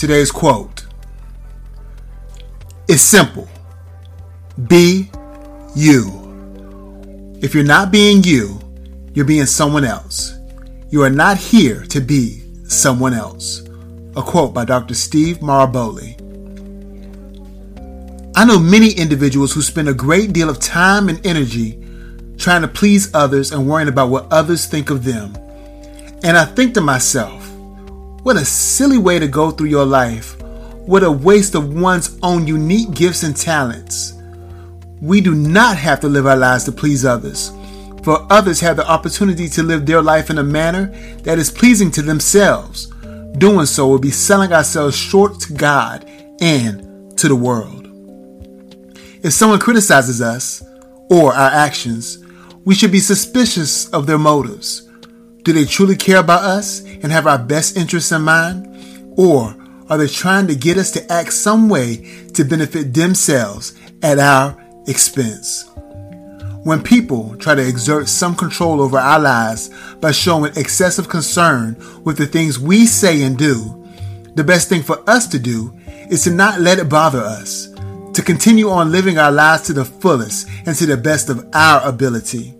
Today's quote It's simple. Be you. If you're not being you, you're being someone else. You are not here to be someone else. A quote by Dr. Steve Maraboli. I know many individuals who spend a great deal of time and energy trying to please others and worrying about what others think of them. And I think to myself, what a silly way to go through your life. What a waste of one's own unique gifts and talents. We do not have to live our lives to please others, for others have the opportunity to live their life in a manner that is pleasing to themselves. Doing so will be selling ourselves short to God and to the world. If someone criticizes us or our actions, we should be suspicious of their motives. Do they truly care about us and have our best interests in mind? Or are they trying to get us to act some way to benefit themselves at our expense? When people try to exert some control over our lives by showing excessive concern with the things we say and do, the best thing for us to do is to not let it bother us to continue on living our lives to the fullest and to the best of our ability.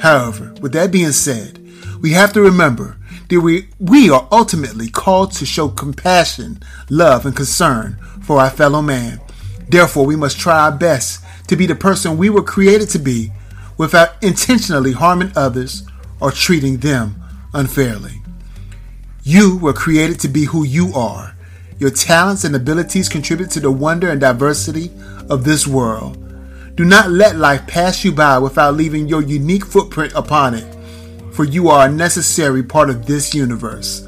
However, with that being said, we have to remember that we, we are ultimately called to show compassion, love, and concern for our fellow man. Therefore, we must try our best to be the person we were created to be without intentionally harming others or treating them unfairly. You were created to be who you are your talents and abilities contribute to the wonder and diversity of this world. Do not let life pass you by without leaving your unique footprint upon it, for you are a necessary part of this universe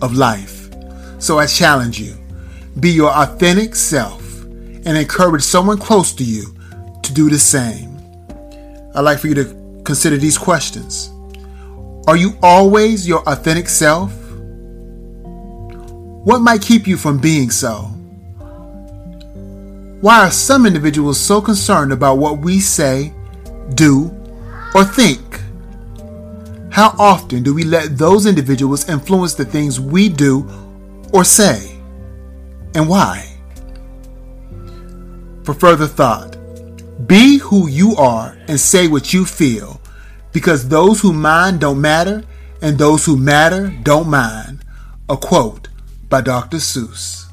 of life. So I challenge you be your authentic self and encourage someone close to you to do the same. I'd like for you to consider these questions Are you always your authentic self? What might keep you from being so? Why are some individuals so concerned about what we say, do, or think? How often do we let those individuals influence the things we do or say? And why? For further thought, be who you are and say what you feel, because those who mind don't matter, and those who matter don't mind. A quote by Dr. Seuss.